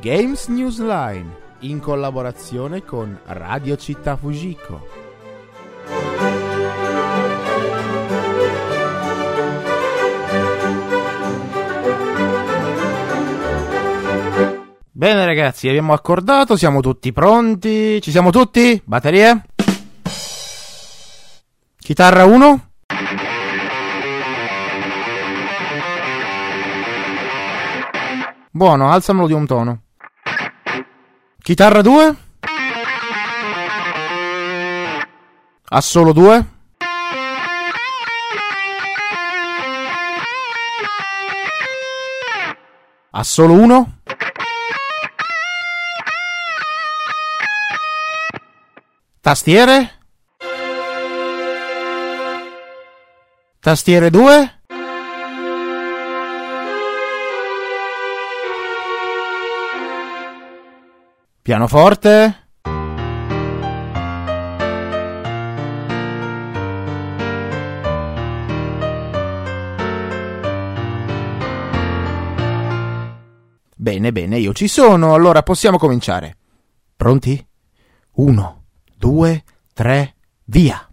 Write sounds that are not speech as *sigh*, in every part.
Games Newsline in collaborazione con Radio Città Fujiko. Bene ragazzi, abbiamo accordato, siamo tutti pronti. Ci siamo tutti? Batterie? Chitarra 1? Buono, alzamelo di un tono. Chitarra 2? A solo 2? A solo 1? Tastiere? Tastiere 2? Pianoforte? Bene, bene, io ci sono, allora possiamo cominciare. Pronti? Uno, due, tre, via!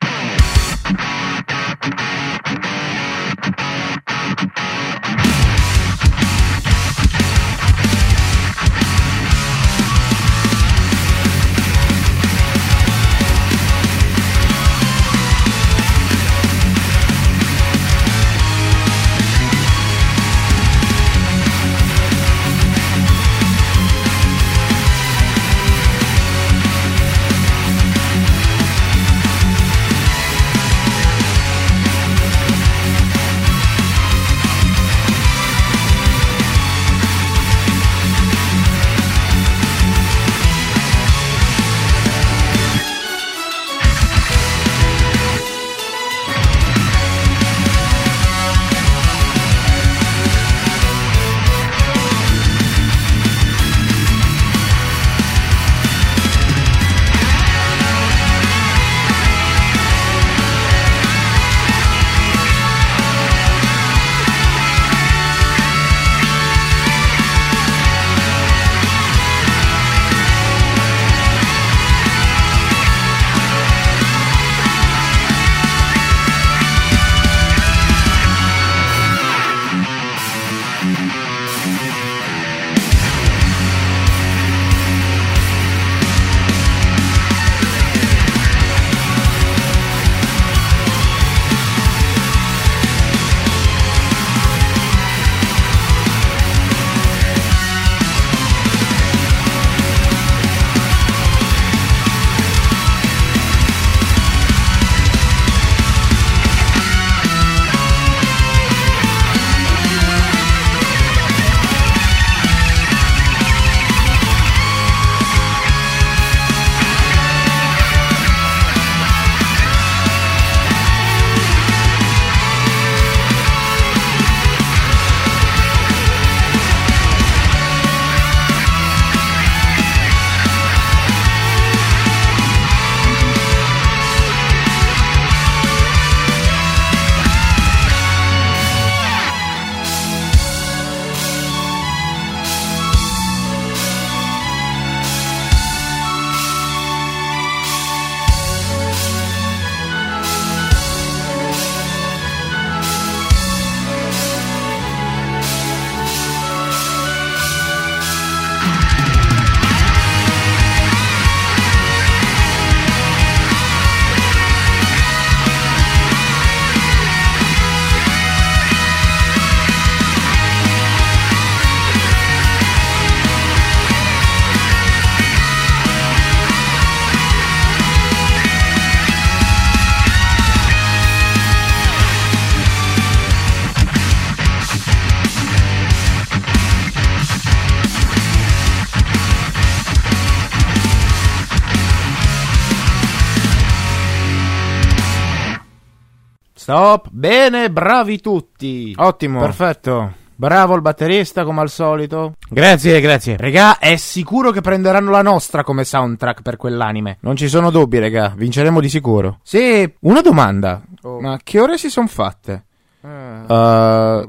Stop. Bene, bravi tutti. Ottimo. Perfetto. Bravo il batterista come al solito. Grazie, grazie. Regà, è sicuro che prenderanno la nostra come soundtrack per quell'anime. Non ci sono dubbi, regà. Vinceremo di sicuro. Sì, una domanda. Oh. Ma che ore si sono fatte? Uh,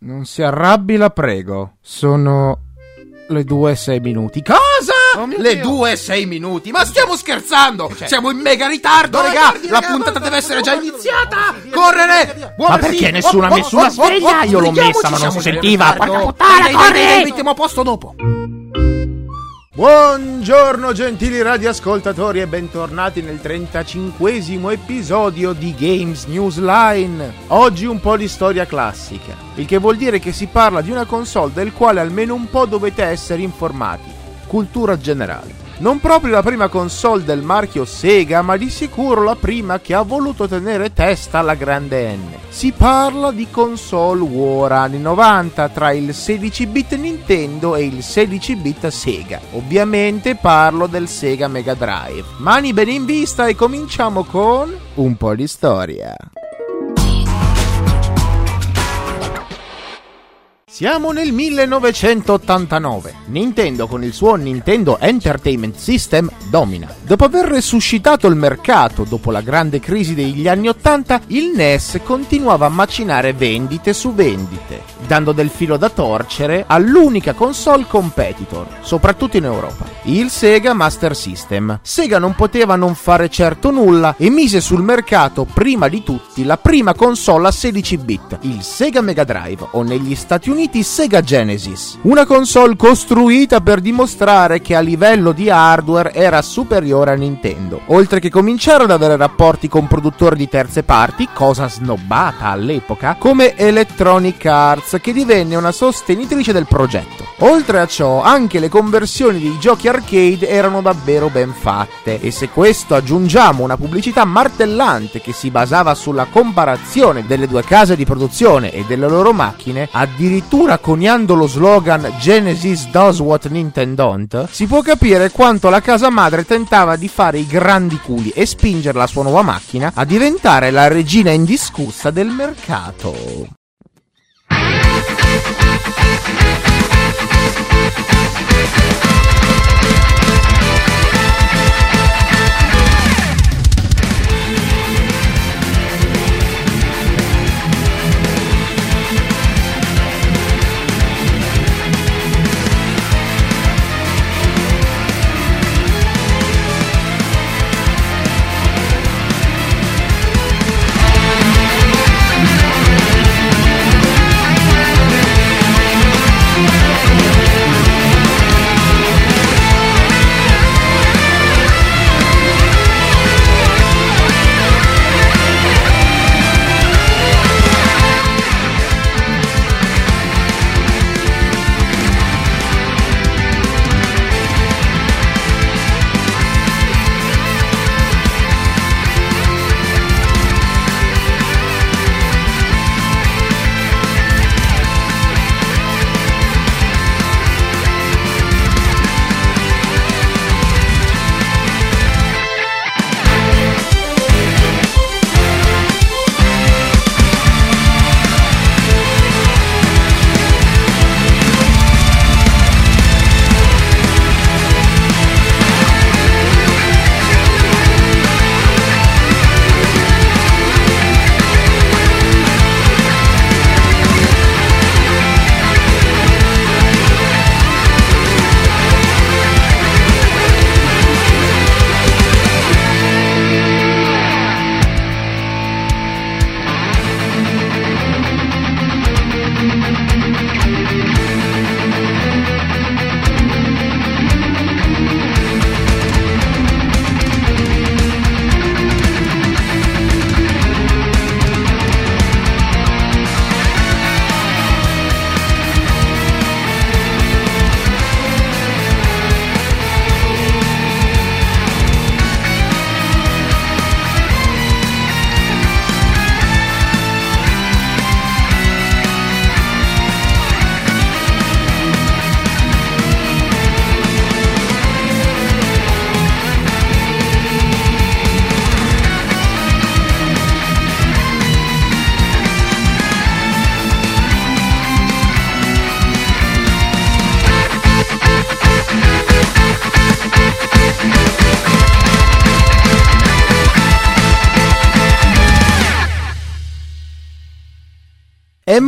non si arrabbi, la prego. Sono le due e sei minuti. Cosa? Oh le Dio. due e sei minuti? Ma stiamo scherzando! Cioè. Siamo in mega ritardo, no, regà! Guardi, la puntata deve essere già iniziata! Correre! ma perché nessuno ha messo una sveglia? Io l'ho messa, ma non si sentiva! Porca puttana, corri! Mettiamo a posto dopo! Buongiorno gentili radioascoltatori e bentornati nel 35 episodio di Games Newsline. Oggi un po' di storia classica, il che vuol dire che si parla di una console del quale almeno un po' dovete essere informati. Cultura generale. Non proprio la prima console del marchio Sega, ma di sicuro la prima che ha voluto tenere testa alla grande N. Si parla di console war anni 90 tra il 16-bit Nintendo e il 16-bit Sega. Ovviamente parlo del Sega Mega Drive. Mani bene in vista e cominciamo con un po' di storia. Siamo nel 1989. Nintendo con il suo Nintendo Entertainment System domina. Dopo aver resuscitato il mercato dopo la grande crisi degli anni 80, il NES continuava a macinare vendite su vendite, dando del filo da torcere all'unica console competitor, soprattutto in Europa, il Sega Master System. Sega non poteva non fare certo nulla e mise sul mercato prima di tutti la prima console a 16 bit, il Sega Mega Drive, o negli Stati Uniti definiti Sega Genesis, una console costruita per dimostrare che a livello di hardware era superiore a Nintendo, oltre che cominciare ad avere rapporti con produttori di terze parti, cosa snobbata all'epoca, come Electronic Arts, che divenne una sostenitrice del progetto. Oltre a ciò, anche le conversioni dei giochi arcade erano davvero ben fatte, e se questo aggiungiamo una pubblicità martellante che si basava sulla comparazione delle due case di produzione e delle loro macchine, addirittura addirittura coniando lo slogan Genesis does what Nintendo don't, si può capire quanto la casa madre tentava di fare i grandi culi e spingere la sua nuova macchina a diventare la regina indiscussa del mercato. Thank.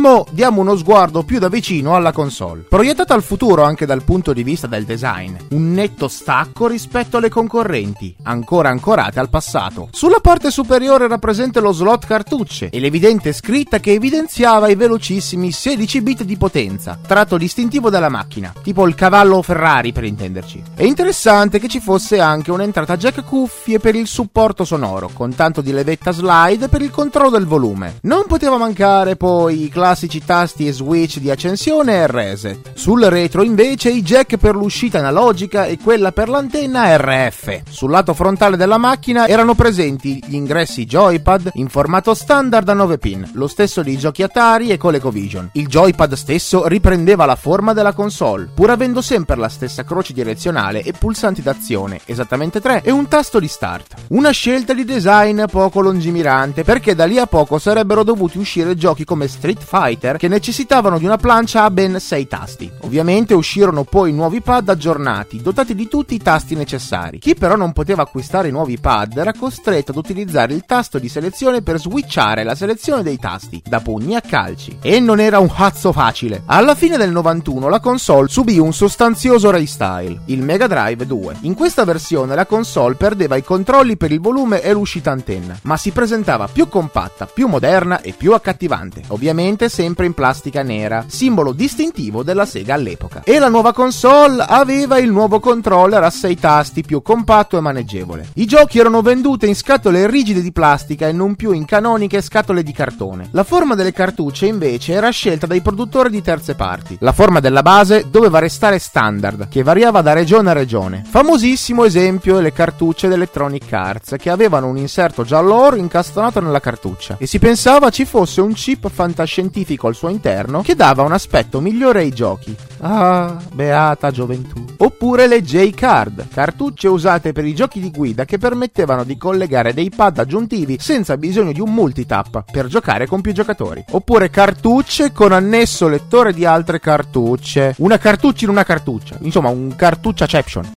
Mo diamo uno sguardo più da vicino alla console. Proiettata al futuro anche dal punto di vista del design, un netto stacco rispetto alle concorrenti, ancora ancorate al passato. Sulla parte superiore era presente lo slot cartucce e l'evidente scritta che evidenziava i velocissimi 16 bit di potenza, tratto distintivo della macchina, tipo il cavallo Ferrari per intenderci. È interessante che ci fosse anche un'entrata jack cuffie per il supporto sonoro, con tanto di levetta slide per il controllo del volume. Non poteva mancare poi i classici tasti e switch di accensione e reset. Sul retro invece i jack per l'uscita analogica e quella per l'antenna RF. Sul lato frontale della macchina erano presenti gli ingressi joypad in formato standard a 9 pin, lo stesso di giochi Atari e ColecoVision. Il joypad stesso riprendeva la forma della console, pur avendo sempre la stessa croce direzionale e pulsanti d'azione, esattamente 3, e un tasto di start. Una scelta di design poco lungimirante, perché da lì a poco sarebbero dovuti uscire giochi come Street Fighter che necessitavano di una plancia a ben 6 tasti. Ovviamente uscirono poi nuovi pad aggiornati, dotati di tutti i tasti necessari. Chi però non poteva acquistare i nuovi pad era costretto ad utilizzare il tasto di selezione per switchare la selezione dei tasti, da pugni a calci. E non era un cazzo facile. Alla fine del 91 la console subì un sostanzioso restyle, il Mega Drive 2. In questa versione la console perdeva i controlli per il volume e l'uscita antenna, ma si presentava più compatta, più moderna e più accattivante. Ovviamente sempre in plastica nera, simbolo distintivo della Sega all'epoca. E la nuova console aveva il nuovo controller a 6 tasti più compatto e maneggevole. I giochi erano venduti in scatole rigide di plastica e non più in canoniche scatole di cartone. La forma delle cartucce invece era scelta dai produttori di terze parti. La forma della base doveva restare standard, che variava da regione a regione. Famosissimo esempio le cartucce d'Electronic Arts, che avevano un inserto giallo oro incastonato nella cartuccia e si pensava ci fosse un chip fantascientifico al suo interno che dava un aspetto migliore ai giochi. Ah, beata gioventù. Oppure le J-Card, cartucce usate per i giochi di guida che permettevano di collegare dei pad aggiuntivi senza bisogno di un multitap per giocare con più giocatori. Oppure cartucce con annesso lettore di altre cartucce. Una cartuccia in una cartuccia, insomma un cartucciaception.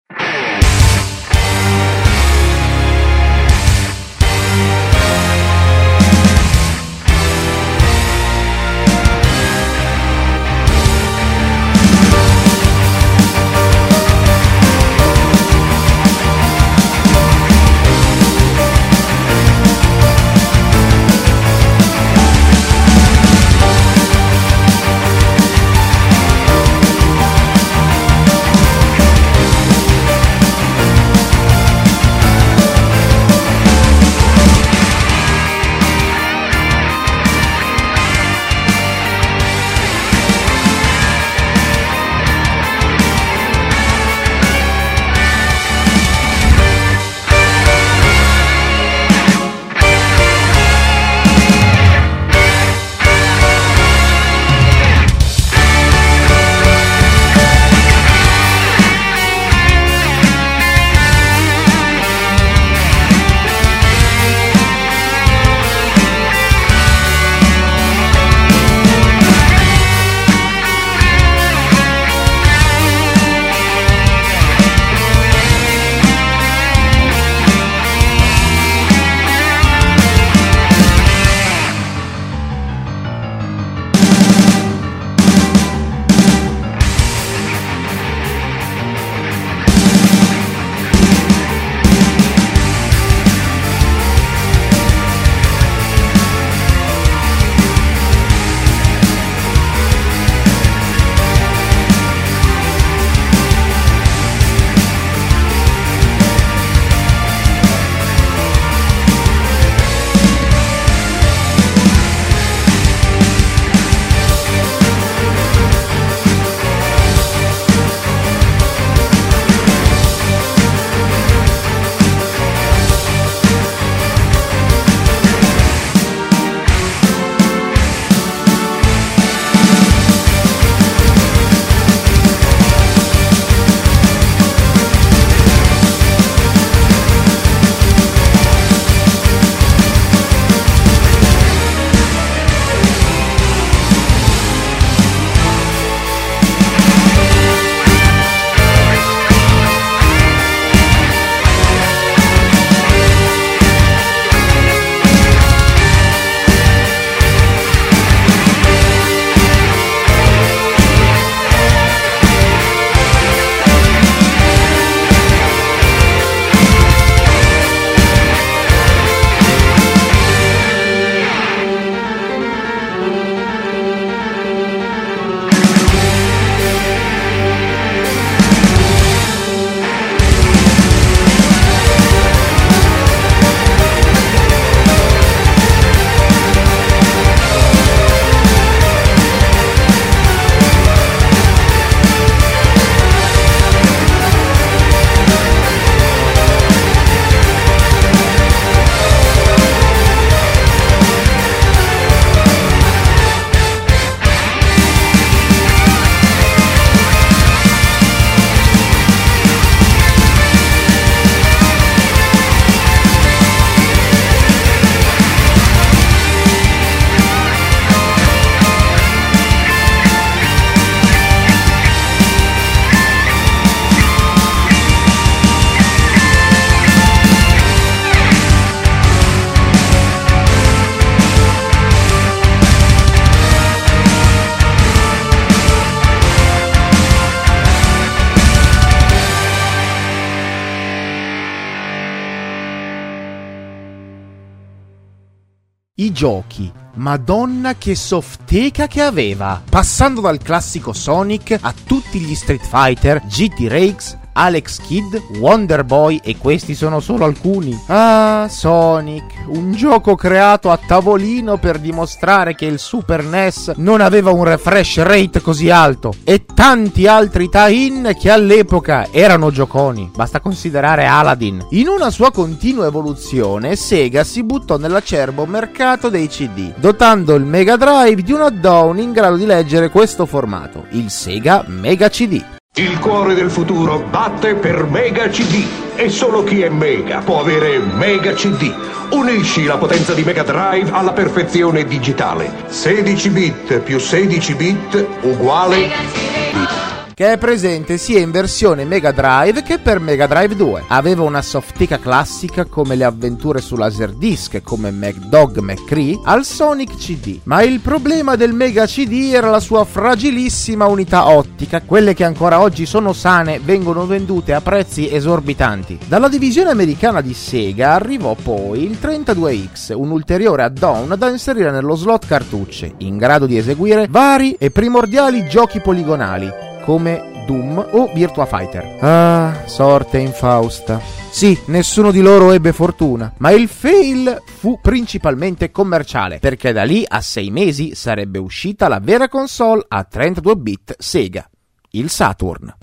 Giochi Madonna che softeca che aveva! Passando dal classico Sonic a tutti gli Street Fighter, GT Rakes, Alex Kidd, Wonder Boy e questi sono solo alcuni. Ah, Sonic, un gioco creato a tavolino per dimostrare che il Super NES non aveva un refresh rate così alto e tanti altri tie-in che all'epoca erano gioconi. Basta considerare Aladdin. In una sua continua evoluzione, Sega si buttò nell'acerbo mercato dei CD, dotando il Mega Drive di un add-on in grado di leggere questo formato, il Sega Mega CD. Il cuore del futuro batte per Mega CD e solo chi è Mega può avere Mega CD. Unisci la potenza di Mega Drive alla perfezione digitale. 16 bit più 16 bit uguale... Mega CD che è presente sia in versione Mega Drive che per Mega Drive 2. Aveva una softica classica come le avventure su Laserdisc come MacDog McCree al Sonic CD, ma il problema del Mega CD era la sua fragilissima unità ottica, quelle che ancora oggi sono sane vengono vendute a prezzi esorbitanti. Dalla divisione americana di Sega arrivò poi il 32X, un ulteriore add-on da inserire nello slot cartucce, in grado di eseguire vari e primordiali giochi poligonali come Doom o Virtua Fighter. Ah, sorte infausta. Sì, nessuno di loro ebbe fortuna, ma il fail fu principalmente commerciale, perché da lì a sei mesi sarebbe uscita la vera console a 32 bit Sega il Saturn.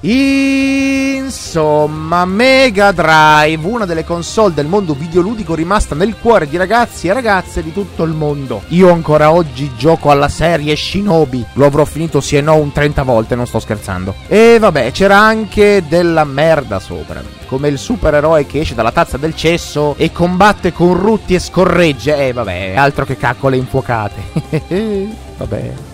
Insomma, Mega Drive, una delle console del mondo videoludico rimasta nel cuore di ragazzi e ragazze di tutto il mondo. Io ancora oggi gioco alla serie Shinobi, lo avrò finito sì e no un 30 volte, non sto scherzando. E vabbè, c'era anche della merda sopra, come il supereroe che esce dalla tazza del cesso e combatte con rutti e scorregge. E eh, vabbè, altro che caccole infuocate. *laughs* vabbè.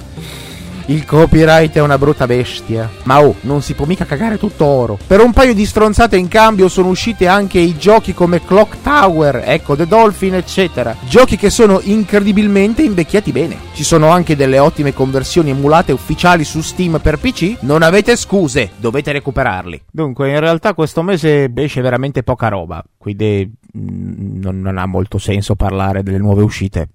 Il copyright è una brutta bestia. Ma oh, non si può mica cagare tutto oro. Per un paio di stronzate in cambio sono usciti anche i giochi come Clock Tower, ecco The Dolphin, eccetera. Giochi che sono incredibilmente invecchiati bene. Ci sono anche delle ottime conversioni emulate ufficiali su Steam per PC. Non avete scuse, dovete recuperarli. Dunque, in realtà questo mese esce veramente poca roba. Quindi mm, non, non ha molto senso parlare delle nuove uscite.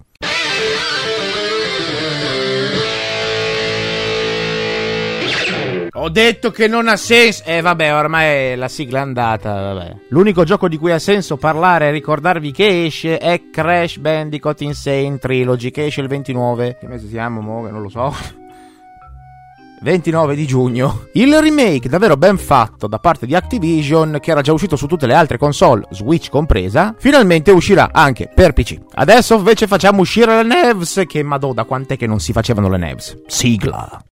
Ho detto che non ha senso. Eh, vabbè, ormai la sigla è andata. Vabbè. L'unico gioco di cui ha senso parlare e ricordarvi che esce è Crash Bandicoot Insane Trilogy, che esce il 29. Che mese siamo, mo? Che non lo so. *laughs* 29 di giugno. Il remake davvero ben fatto da parte di Activision, che era già uscito su tutte le altre console, Switch compresa, finalmente uscirà anche per PC. Adesso invece facciamo uscire le Nevs, che madò da quant'è che non si facevano le Nevs. Sigla.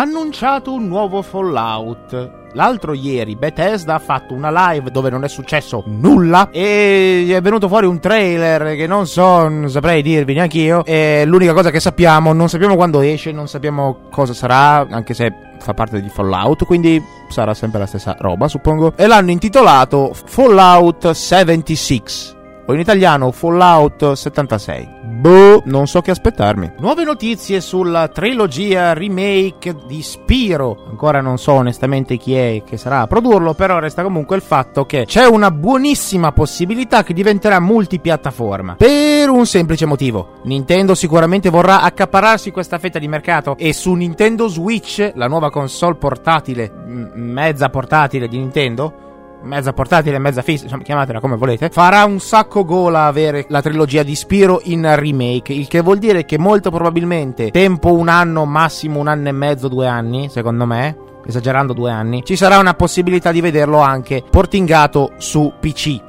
Annunciato un nuovo Fallout. L'altro ieri Bethesda ha fatto una live dove non è successo nulla e è venuto fuori un trailer che non so, non saprei dirvi neanche io. E l'unica cosa che sappiamo, non sappiamo quando esce, non sappiamo cosa sarà, anche se fa parte di Fallout, quindi sarà sempre la stessa roba, suppongo. E l'hanno intitolato Fallout 76 o in italiano Fallout 76. Boh, non so che aspettarmi. Nuove notizie sulla trilogia remake di Spiro. Ancora non so onestamente chi è che sarà a produrlo, però resta comunque il fatto che c'è una buonissima possibilità che diventerà multipiattaforma. Per un semplice motivo. Nintendo sicuramente vorrà accapararsi questa fetta di mercato e su Nintendo Switch, la nuova console portatile, mezza portatile di Nintendo, mezza portatile, mezza fissa, insomma, chiamatela come volete, farà un sacco gola avere la trilogia di Spiro in remake, il che vuol dire che molto probabilmente tempo un anno, massimo un anno e mezzo, due anni, secondo me, esagerando due anni, ci sarà una possibilità di vederlo anche portingato su PC.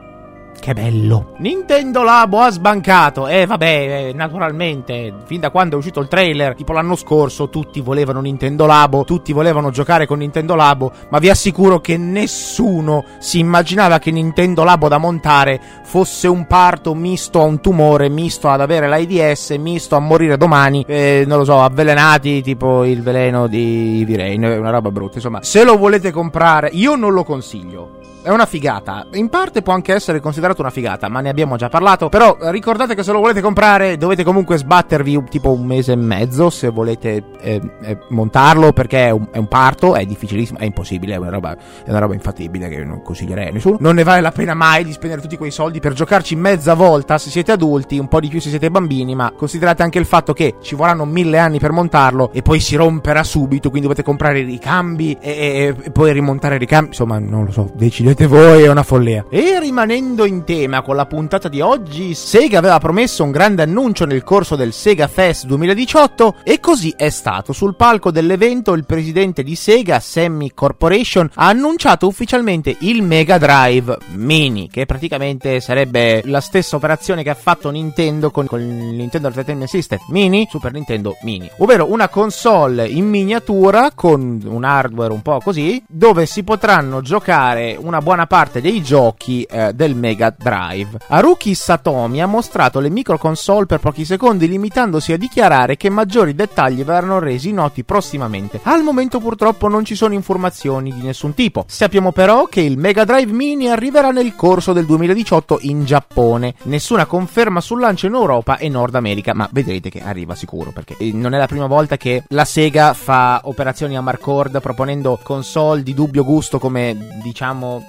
Che bello. Nintendo Labo ha sbancato. Eh, vabbè, eh, naturalmente, fin da quando è uscito il trailer, tipo l'anno scorso, tutti volevano Nintendo Labo, tutti volevano giocare con Nintendo Labo, ma vi assicuro che nessuno si immaginava che Nintendo Labo da montare fosse un parto misto a un tumore, misto ad avere l'AIDS, misto a morire domani, eh, non lo so, avvelenati, tipo il veleno di Virein, una roba brutta. Insomma, se lo volete comprare, io non lo consiglio è una figata. In parte può anche essere considerato una figata, ma ne abbiamo già parlato. Però ricordate che se lo volete comprare dovete comunque sbattervi tipo un mese e mezzo se volete eh, eh, montarlo perché è un, è un, parto, è difficilissimo, è impossibile, è una roba, è una roba infattibile che non consiglierei a nessuno. Non ne vale la pena mai di spendere tutti quei soldi per giocarci mezza volta se siete adulti, un po' di più se siete bambini, ma considerate anche il fatto che ci vorranno mille anni per montarlo e poi si romperà subito, quindi dovete comprare i ricambi e, e, e poi rimontare i ricambi. Insomma, non lo so, decidete voi, è una follia. E rimanendo in tema con la puntata di oggi, Sega aveva promesso un grande annuncio nel corso del Sega Fest 2018 e così è stato. Sul palco dell'evento il presidente di Sega, Sammy Corporation, ha annunciato ufficialmente il Mega Drive Mini, che praticamente sarebbe la stessa operazione che ha fatto Nintendo con, con Nintendo Entertainment System Mini, Super Nintendo Mini, ovvero una console in miniatura con un hardware un po' così, dove si potranno giocare una buona parte dei giochi eh, del Mega Drive. Haruki Satomi ha mostrato le microconsole per pochi secondi, limitandosi a dichiarare che maggiori dettagli verranno resi noti prossimamente. Al momento purtroppo non ci sono informazioni di nessun tipo. Sappiamo però che il Mega Drive Mini arriverà nel corso del 2018 in Giappone. Nessuna conferma sul lancio in Europa e Nord America, ma vedrete che arriva sicuro perché eh, non è la prima volta che la Sega fa operazioni a Marcord proponendo console di dubbio gusto come diciamo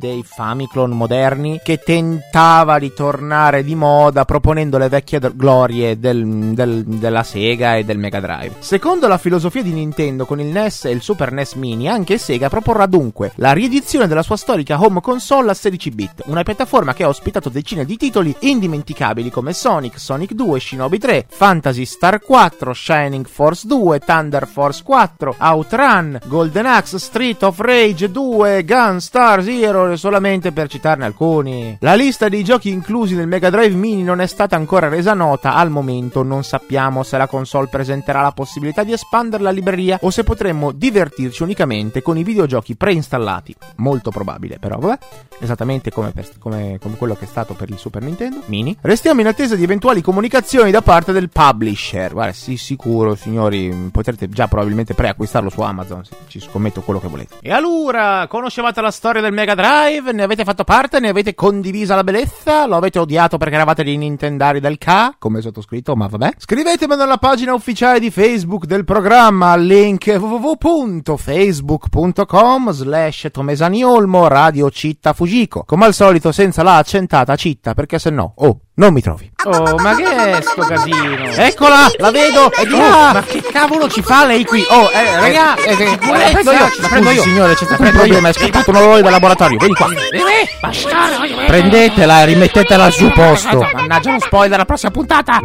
dei Famiclone moderni che tentava di tornare di moda proponendo le vecchie glorie del, del, della Sega e del Mega Drive. Secondo la filosofia di Nintendo con il NES e il Super NES Mini, anche Sega proporrà dunque la riedizione della sua storica home console a 16 bit, una piattaforma che ha ospitato decine di titoli indimenticabili come Sonic, Sonic 2, Shinobi 3, Fantasy Star 4, Shining Force 2, Thunder Force 4, Outrun, Golden Axe, Street of Rage 2, Gunstar Zero Zero solamente per citarne alcuni. La lista dei giochi inclusi nel Mega Drive Mini non è stata ancora resa nota, al momento non sappiamo se la console presenterà la possibilità di espandere la libreria o se potremmo divertirci unicamente con i videogiochi preinstallati. Molto probabile però, vabbè, esattamente come, per, come, come quello che è stato per il Super Nintendo Mini. Restiamo in attesa di eventuali comunicazioni da parte del publisher. Guarda, sì, sicuro, signori, potrete già probabilmente preacquistarlo su Amazon, ci scommetto quello che volete. E allora, conoscevate la storia del Mega Drive? Drive, ne avete fatto parte, ne avete condivisa la bellezza, lo avete odiato perché eravate dei Nintendari del K, come sottoscritto, ma vabbè. Scrivetemi nella pagina ufficiale di Facebook del programma link www.facebook.com slash tomesaniolmo radio citta Fujiko. Come al solito senza la accentata citta perché se no, oh, non mi trovi. Oh, ma che è sto casino? Eccola, la vedo, è di là. Oh, ma che cavolo ci fa lei qui? Oh, eh, raga, eh, eh, la prendo io, la prendo io. Signore, c'è stato un problema, è scappato un orologio dal laboratorio, vieni qua. Prendetela e rimettetela al suo posto. Mannaggia lo spoiler, la prossima puntata.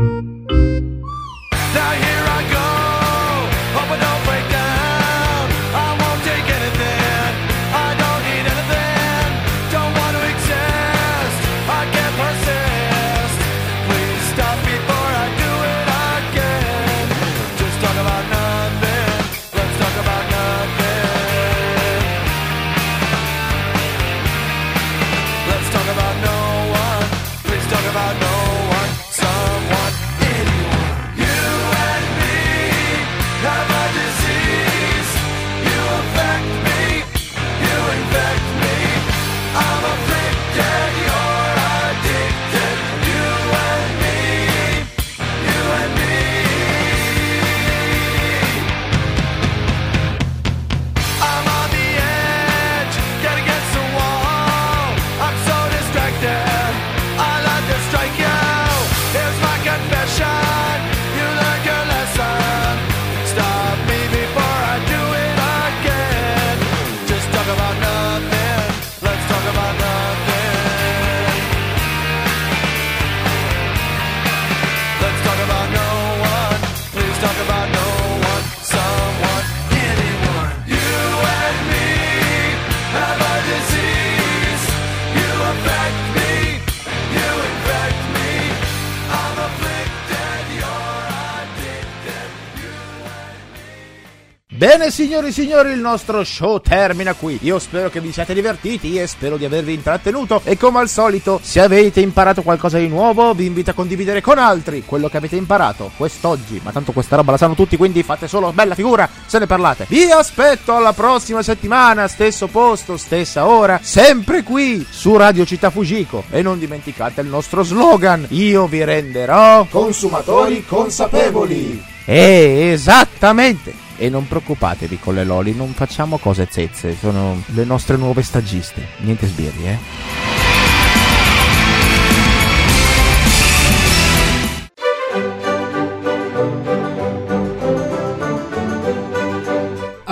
Bene signori e signori, il nostro show termina qui. Io spero che vi siate divertiti e spero di avervi intrattenuto e come al solito, se avete imparato qualcosa di nuovo, vi invito a condividere con altri quello che avete imparato quest'oggi. Ma tanto questa roba la sanno tutti, quindi fate solo bella figura se ne parlate. Vi aspetto alla prossima settimana, stesso posto, stessa ora, sempre qui su Radio Città Fujiko e non dimenticate il nostro slogan. Io vi renderò consumatori consapevoli. Eh, esattamente. E non preoccupatevi con le loli, non facciamo cose zezze, sono le nostre nuove stagiste. Niente sbirri, eh.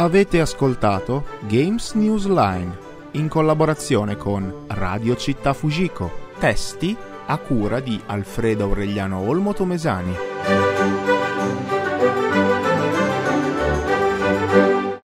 Avete ascoltato Games News Line in collaborazione con Radio Città Fujiko. Testi a cura di Alfredo Aureliano Olmo Tomesani.